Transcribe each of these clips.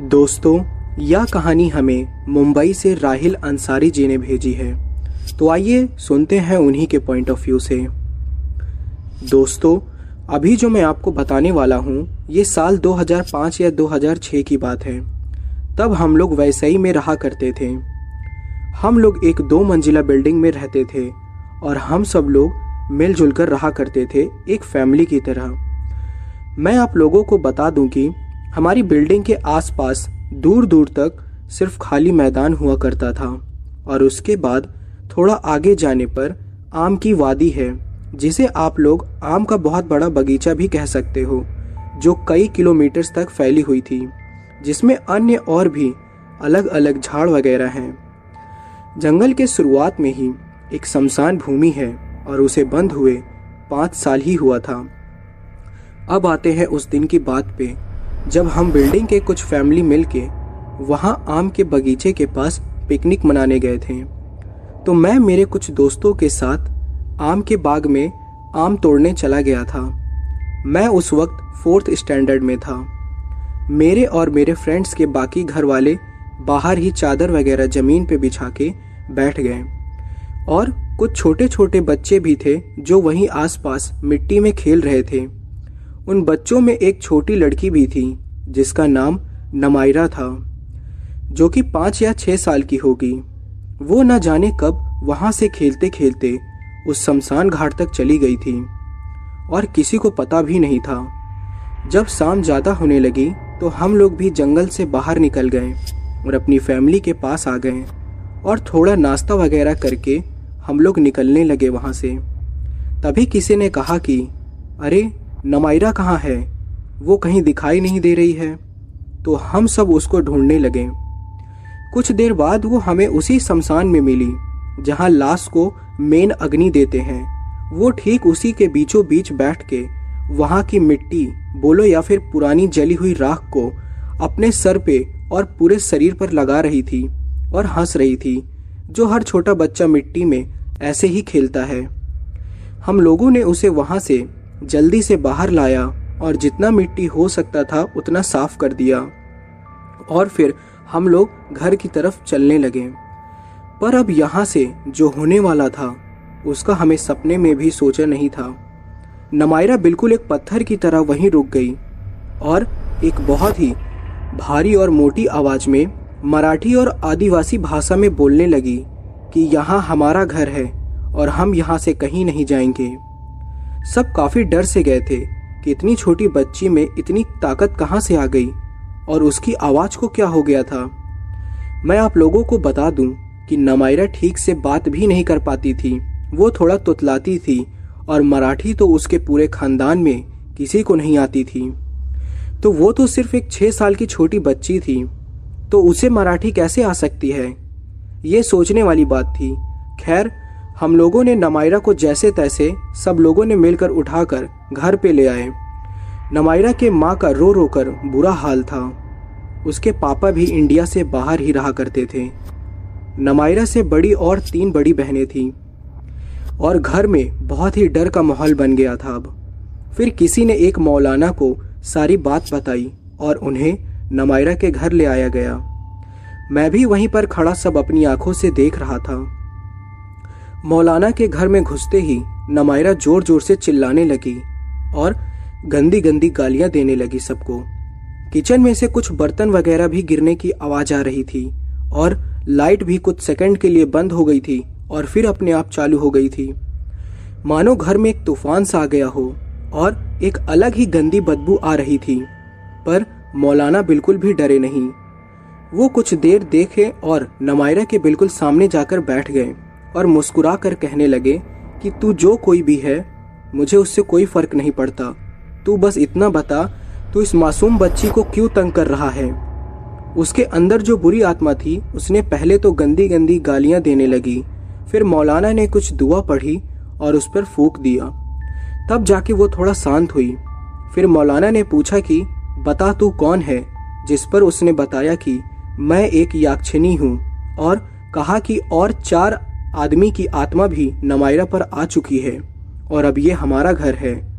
दोस्तों, यह कहानी हमें मुंबई से राहिल अंसारी जी ने भेजी है। तो आइए सुनते हैं उन्हीं के पॉइंट ऑफ़ व्यू से। दोस्तों, अभी जो मैं आपको बताने वाला हूँ, ये साल 2005 या 2006 की बात है। तब हम लोग वैसई में रहा करते थे। हम लोग एक दो मंजिला बिल्डिंग में रहते थे और हम सब लोग मिलजुल कर रहा करते थे एक फैमिली की तरह। मैं आप लोगों को बता दूँ कि हमारी बिल्डिंग के आसपास दूर दूर तक सिर्फ़ खाली मैदान हुआ करता था और उसके बाद थोड़ा आगे जाने पर आम की वादी है, जिसे आप लोग आम का बहुत बड़ा बगीचा भी कह सकते हो, जो कई किलोमीटर्स तक फैली हुई थी, जिसमें अन्य और भी अलग अलग झाड़ वगैरह हैं। जंगल के शुरुआत में ही एक शमशान भूमि है और उसे बंद हुए पाँच साल ही हुआ था। अब आते हैं उस दिन की बात पे जब हम बिल्डिंग के कुछ फैमिली मिल के वहाँ आम के बगीचे के पास पिकनिक मनाने गए थे। तो मैं मेरे कुछ दोस्तों के साथ आम के बाग में आम तोड़ने चला गया था। मैं उस वक्त फोर्थ स्टैंडर्ड में था। मेरे और मेरे फ्रेंड्स के बाकी घर वाले बाहर ही चादर वगैरह ज़मीन पे बिछा के बैठ गए। और कुछ छोटे छोटे बच्चे भी थे जो वहीं आसपास मिट्टी में खेल रहे थे। उन बच्चों में एक छोटी लड़की भी थी, जिसका नाम नमायरा था, जो कि पाँच या छः साल की होगी। वो न जाने कब वहाँ से खेलते खेलते उस शमशान घाट तक चली गई थी, और किसी को पता भी नहीं था। जब शाम ज़्यादा होने लगी तो हम लोग भी जंगल से बाहर निकल गए और अपनी फैमिली के पास आ गए और थोड़ा नाश्ता वगैरह करके हम लोग निकलने लगे वहाँ से। तभी किसी ने कहा कि, अरे नमायरा कहाँ है? वो कहीं दिखाई नहीं दे रही है। तो हम सब उसको ढूँढने लगे। कुछ देर बाद वो हमें उसी शमशान में मिली, जहाँ लाश को मेन अग्नि देते हैं। वो ठीक उसी के बीचों बीच बैठ के वहाँ की मिट्टी, बोलो या फिर पुरानी जली हुई राख को अपने सर पे और पूरे शरीर पर लगा रही थी और हंस रही थी, जो हर छोटा बच्चा मिट्टी में ऐसे ही खेलता है। हम लोगों ने उसे वहाँ से जल्दी से बाहर लाया और जितना मिट्टी हो सकता था उतना साफ़ कर दिया। और फिर हम लोग घर की तरफ़ चलने लगे। पर अब यहाँ से जो होने वाला था, उसका हमें सपने में भी सोचा नहीं था। नमायरा बिल्कुल एक पत्थर की तरह वहीं रुक गई और एक बहुत ही भारी और मोटी आवाज़ में मराठी और आदिवासी भाषा में बोलने लगी कि यहाँ हमारा घर है और हम यहाँ से कहीं नहीं जाएँगे। सब काफ़ी डर से गए थे कि इतनी छोटी बच्ची में इतनी ताकत कहाँ से आ गई और उसकी आवाज़ को क्या हो गया था। मैं आप लोगों को बता दूँ कि नमायरा ठीक से बात भी नहीं कर पाती थी। वो थोड़ा तुतलाती थी और मराठी तो उसके पूरे खानदान में किसी को नहीं आती थी। तो वो तो सिर्फ़ एक छह साल की छोटी बच्ची थी। तो उसे मराठी कैसे आ सकती है? ये सोचने वाली बात थी। खैर हम लोगों ने नमायरा को जैसे तैसे सब लोगों ने मिलकर उठाकर घर पे ले आए। नमायरा के माँ का रो रो कर बुरा हाल था। उसके पापा भी इंडिया से बाहर ही रहा करते थे। नमायरा से बड़ी और तीन बड़ी बहनें थीं। और घर में बहुत ही डर का माहौल बन गया था अब। फिर किसी ने एक मौलाना को सारी बात बताई और उन्हें नमायरा के घर ले आया गया। मैं भी वहीं पर खड़ा सब अपनी आँखों से देख रहा था। मौलाना के घर में घुसते ही नमायरा ज़ोर ज़ोर से चिल्लाने लगी और गंदी गंदी गालियाँ देने लगी सबको। किचन में से कुछ बर्तन वगैरह भी गिरने की आवाज़ आ रही थी और लाइट भी कुछ सेकंड के लिए बंद हो गई थी और फिर अपने आप चालू हो गई थी। मानो घर में एक तूफ़ान सा आ गया हो और एक अलग ही गंदी बदबू आ रही थी, पर मौलाना बिल्कुल भी डरे नहीं। वो कुछ देर देखे और नमायरा के बिल्कुल सामने जाकर बैठ गए। और मुस्कुरा कर कहने लगे कि तू जो कोई भी है, मुझे उससे कोई फ़र्क नहीं पड़ता। तू बस इतना बता, तू इस मासूम बच्ची को क्यों तंग कर रहा है? उसके अंदर जो बुरी आत्मा थी, उसने पहले तो गंदी गंदी गालियाँ देने लगी। फिर मौलाना ने कुछ दुआ पढ़ी और उस पर फूक दिया। तब जाके वो थोड़ा शांत हुई। फिर मौलाना ने पूछा कि, बता तू कौन है? जिस पर उसने बताया कि, मैं एक याक्षिनी हूँ और कहा कि और चार आदमी की आत्मा भी नमायरा पर आ चुकी है, और अब ये हमारा घर है।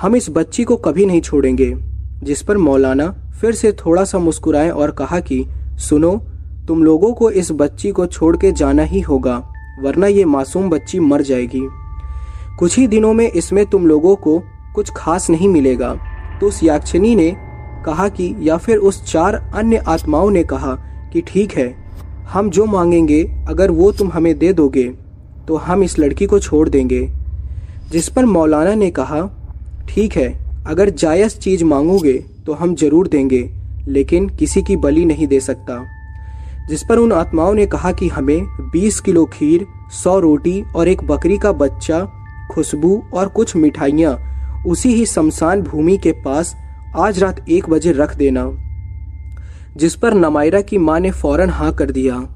हम इस बच्ची को कभी नहीं छोड़ेंगे, जिस पर मौलाना फिर से थोड़ा सा मुस्कुराए और कहा कि, सुनो, तुम लोगों को इस बच्ची को छोड़ के जाना ही होगा, वरना ये मासूम बच्ची मर जाएगी। कुछ ही दिनों में इसमें तुम लोगों को कुछ खास नहीं मिलेगा। तो उस याक्षिनी ने कहा कि, या फिर उस चार अन्य आत्माओं ने कहा कि, ठीक है हम जो मांगेंगे, अगर वो तुम हमें दे दोगे तो हम इस लड़की को छोड़ देंगे। जिस पर मौलाना ने कहा, ठीक है, अगर जायज़ चीज़ मांगोगे तो हम ज़रूर देंगे, लेकिन किसी की बलि नहीं दे सकता। जिस पर उन आत्माओं ने कहा कि हमें 20 किलो खीर 100 रोटी और एक बकरी का बच्चा, खुशबू और कुछ मिठाइयाँ, उसी ही शमशान भूमि के पास आज रात एक बजे रख देना। जिस पर नमायरा की माँ ने फ़ौरन हाँ कर दिया।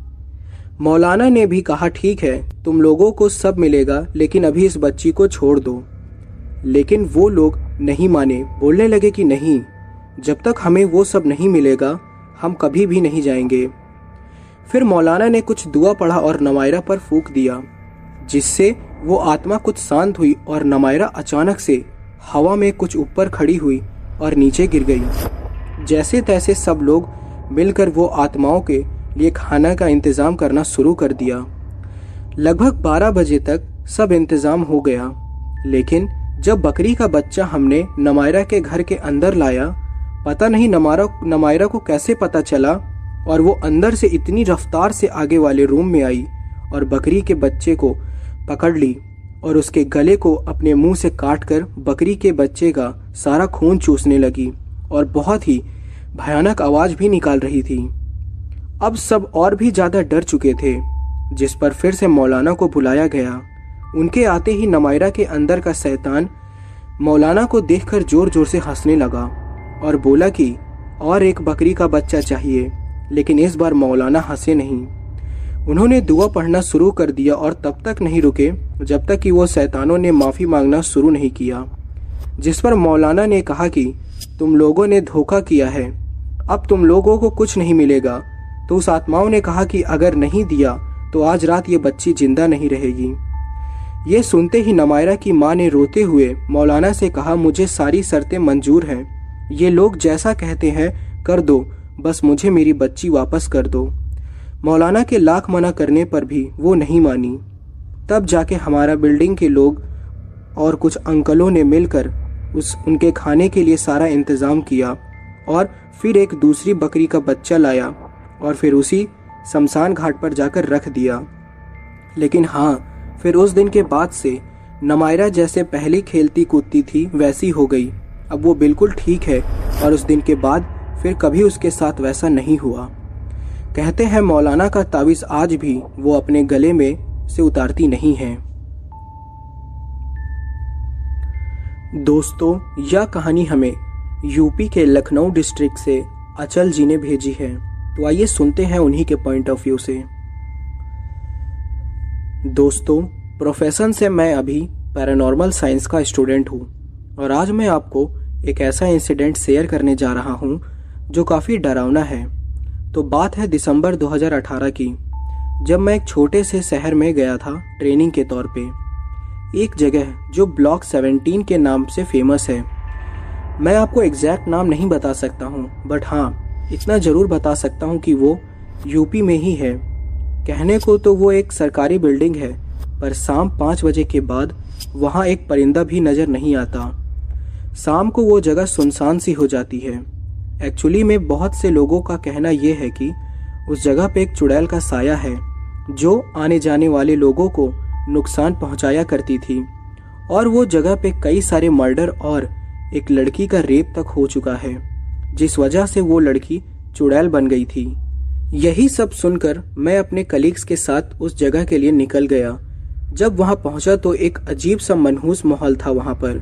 मौलाना ने भी कहा, ठीक है, तुम लोगों को सब मिलेगा, लेकिन अभी इस बच्ची को छोड़ दो। लेकिन वो लोग नहीं माने। बोलने लगे कि नहीं, जब तक हमें वो सब नहीं मिलेगा, हम कभी भी नहीं जाएँगे। फिर मौलाना ने कुछ दुआ पढ़ा और नमायरा पर फूक दिया, जिससे वो आत्मा कुछ शांत हुई और नमायरा अचानक से हवा में कुछ ऊपर खड़ी हुई और नीचे गिर गई। जैसे तैसे सब लोग मिलकर वो आत्माओं के लिए खाना का इंतज़ाम करना शुरू कर दिया। लगभग 12 बजे तक सब इंतज़ाम हो गया। लेकिन जब बकरी का बच्चा हमने नमायरा के घर के अंदर लाया, पता नहीं नमारा, नमायरा को कैसे पता चला और वो अंदर से इतनी रफ्तार से आगे वाले रूम में आई और बकरी के बच्चे को पकड़ ली और उसके गले को अपने मुँह से काट कर बकरी के बच्चे का सारा खून चूसने लगी और बहुत ही भयानक आवाज़ भी निकाल रही थी। अब सब और भी ज़्यादा डर चुके थे, जिस पर फिर से मौलाना को बुलाया गया। उनके आते ही नमायरा के अंदर का शैतान मौलाना को देखकर ज़ोर ज़ोर से हंसने लगा और बोला कि, और एक बकरी का बच्चा चाहिए, लेकिन इस बार मौलाना हंसे नहीं। उन्होंने दुआ पढ़ना शुरू कर दिया और तब तक नहीं रुके, जब तक कि वो शैतानों ने माफ़ी मांगना शुरू नहीं किया। जिस पर मौलाना ने कहा कि तुम लोगों ने धोखा किया है। अब तुम लोगों को कुछ नहीं मिलेगा। तो उस आत्माओं ने कहा कि अगर नहीं दिया तो आज रात ये बच्ची ज़िंदा नहीं रहेगी। ये सुनते ही नमायरा की माँ ने रोते हुए मौलाना से कहा, मुझे सारी शर्तें मंजूर हैं। ये लोग जैसा कहते हैं, कर दो, बस मुझे मेरी बच्ची वापस कर दो। मौलाना के लाख मना करने पर भी वो नहीं मानी। तब जाके हमारा बिल्डिंग के लोग और कुछ अंकलों ने मिलकर उस उनके खाने के लिए सारा इंतज़ाम किया और फिर एक दूसरी बकरी का बच्चा लाया और फिर उसी शमशान घाट पर जाकर रख दिया। लेकिन हाँ फिर उस दिन के बाद से नमायरा जैसे पहले खेलती कूदती थी, वैसी हो गई। अब वो बिल्कुल ठीक है और उस दिन के बाद फिर कभी उसके साथ वैसा नहीं हुआ। कहते हैं मौलाना का तावीज़ आज भी वो अपने गले में से उतारती नहीं है। दोस्तों, यह कहानी हमें यूपी के लखनऊ डिस्ट्रिक्ट से अचल जी ने भेजी है। तो आइए सुनते हैं उन्हीं के पॉइंट ऑफ़ व्यू से। दोस्तों प्रोफेशन से मैं अभी पैरानॉर्मल साइंस का स्टूडेंट हूँ और आज मैं आपको एक ऐसा इंसिडेंट शेयर करने जा रहा हूँ जो काफ़ी डरावना है। तो बात है दिसंबर 2018 की, जब मैं एक छोटे से शहर में गया था ट्रेनिंग के तौर पे। एक जगह जो ब्लॉक 17 के नाम से फ़ेमस है। मैं आपको एग्जैक्ट नाम नहीं बता सकता हूँ बट हाँ इतना ज़रूर बता सकता हूँ कि वो यूपी में ही है। कहने को तो वो एक सरकारी बिल्डिंग है, पर शाम पाँच बजे के बाद वहाँ एक परिंदा भी नज़र नहीं आता। शाम को वो जगह सुनसान सी हो जाती है। एक्चुअली में बहुत से लोगों का कहना यह है कि उस जगह पे एक चुड़ैल का साया है, जो आने जाने वाले लोगों को नुकसान पहुँचाया करती थी। और वो जगह पे कई सारे मर्डर और एक लड़की का रेप तक हो चुका है, जिस वजह से वो लड़की चुड़ैल बन गई थी। यही सब सुनकर मैं अपने कलीग्स के साथ उस जगह के लिए निकल गया। जब वहाँ पहुँचा तो एक अजीब सा मनहूस माहौल था वहाँ पर।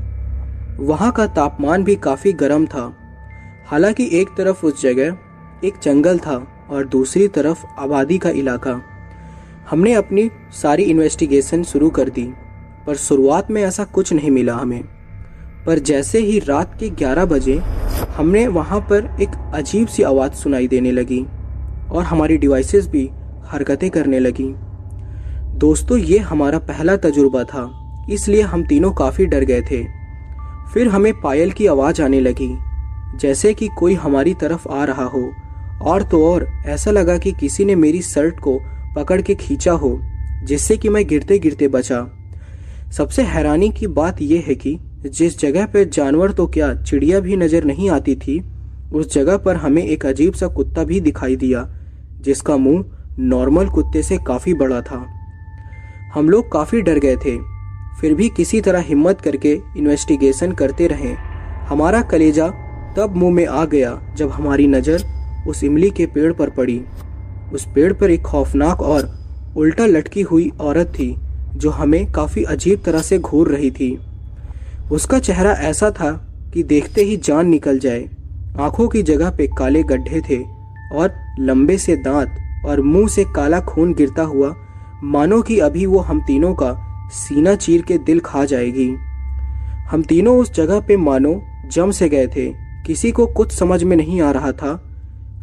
वहाँ का तापमान भी काफ़ी गर्म था। हालाँकि एक तरफ़ उस जगह एक जंगल था और दूसरी तरफ़ आबादी का इलाका। हमने अपनी सारी इन्वेस्टिगेशन शुरू कर दी, पर शुरुआत में ऐसा कुछ नहीं मिला हमें। पर जैसे ही रात के 11 बजे, हमने वहाँ पर एक अजीब सी आवाज़ सुनाई देने लगी, और हमारी डिवाइसेस भी हरकतें करने लगी। दोस्तों, ये हमारा पहला तजुर्बा था, इसलिए हम तीनों काफ़ी डर गए थे। फिर हमें पायल की आवाज़ आने लगी, जैसे कि कोई हमारी तरफ़ आ रहा हो, और तो और ऐसा लगा कि किसी ने मेरी शर्ट को पकड़ के खींचा हो, जिससे कि मैं गिरते गिरते बचा। सबसे हैरानी की बात यह है कि जिस जगह पर जानवर तो क्या चिड़िया भी नज़र नहीं आती थी, उस जगह पर हमें एक अजीब सा कुत्ता भी दिखाई दिया, जिसका मुँह नॉर्मल कुत्ते से काफ़ी बड़ा था। हम लोग काफ़ी डर गए थे, फिर भी किसी तरह हिम्मत करके इन्वेस्टिगेशन करते रहे। हमारा कलेजा तब मुँह में आ गया जब हमारी नज़र उस इमली के पेड़ पर पड़ी। उस पेड़ पर एक खौफनाक और उल्टा लटकी हुई औरत थी, जो हमें काफ़ी अजीब तरह से घूर रही थी। उसका चेहरा ऐसा था कि देखते ही जान निकल जाए। आँखों की जगह पे काले गड्ढे थे और लंबे से दांत और मुँह से काला खून गिरता हुआ। मानो कि अभी वो हम तीनों का सीना चीर के दिल खा जाएगी। हम तीनों उस जगह पे मानो जम से गए थे। किसी को कुछ समझ में नहीं आ रहा था।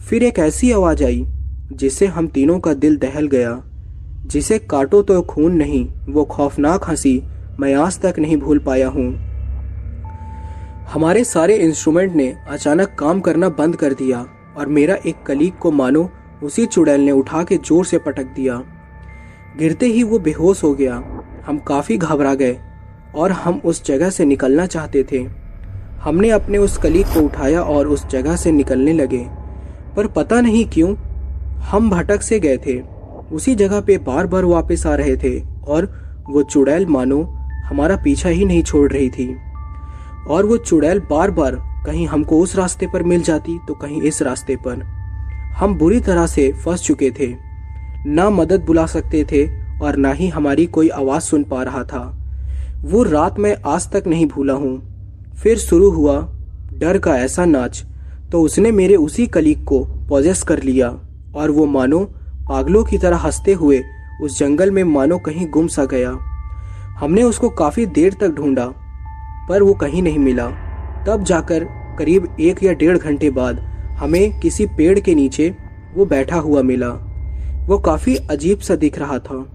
फिर एक ऐसी आवाज़ आई जिससे हम तीनों का दिल दहल गया, जिसे काटो तो खून नहीं, वो खौफनाक हँसी मैं आज तक नहीं भूल पाया हूँ। हमारे सारे इंस्ट्रूमेंट ने अचानक काम करना बंद कर दिया और मेरा एक कलीग को मानो उसी चुड़ैल ने उठा के ज़ोर से पटक दिया। गिरते ही वो बेहोश हो गया। हम काफ़ी घबरा गए और हम उस जगह से निकलना चाहते थे। हमने अपने उस कलीग को उठाया और उस जगह से निकलने लगे। पर पता नहीं क्यों हम भटक से गए थे। उसी जगह पे बार बार वापस आ रहे थे और वो चुड़ैल मानो हमारा पीछा ही नहीं छोड़ रही थी। और वो चुड़ैल बार बार कहीं हमको उस रास्ते पर मिल जाती तो कहीं इस रास्ते पर। हम बुरी तरह से फंस चुके थे। ना मदद बुला सकते थे और ना ही हमारी कोई आवाज़ सुन पा रहा था। वो रात मैं आज तक नहीं भूला हूँ। फिर शुरू हुआ, डर का ऐसा नाच तो उसने मेरे उसी कलीग को पॉजेस कर लिया। और वो मानो पागलों की तरह हँसते हुए उस जंगल में मानो कहीं गुम सा गया। हमने उसको काफ़ी देर तक ढूंढा, पर वो कहीं नहीं मिला। तब जाकर करीब एक या डेढ़ घंटे बाद हमें किसी पेड़ के नीचे वो बैठा हुआ मिला। वो काफ़ी अजीब सा दिख रहा था।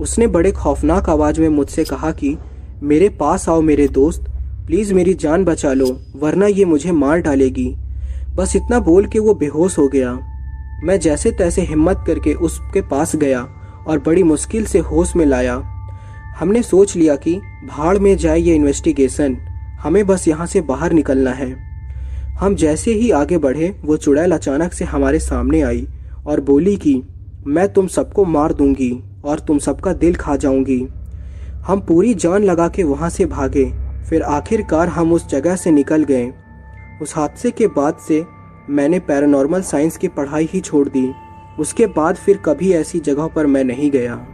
उसने बड़े खौफनाक आवाज़ में मुझसे कहा कि, मेरे पास आओ मेरे दोस्त, प्लीज़ मेरी जान बचा लो, वरना ये मुझे मार डालेगी। बस इतना बोल के वो बेहोश हो गया। मैं जैसे तैसे हिम्मत करके उसके पास गया और बड़ी मुश्किल से होश में लाया। हमने सोच लिया कि भाड़ में जाए ये इन्वेस्टिगेशन हमें बस यहाँ से बाहर निकलना है। हम जैसे ही आगे बढ़े, वो चुड़ैल अचानक से हमारे सामने आई और बोली कि, मैं तुम सबको मार दूँगी और तुम सबका दिल खा जाऊँगी। हम पूरी जान लगा के वहाँ से भागे। फिर आखिरकार हम उस जगह से निकल गए। उस हादसे के बाद से मैंने पैरानॉर्मल साइंस की पढ़ाई ही छोड़ दी। उसके बाद फिर कभी ऐसी जगह पर मैं नहीं गया।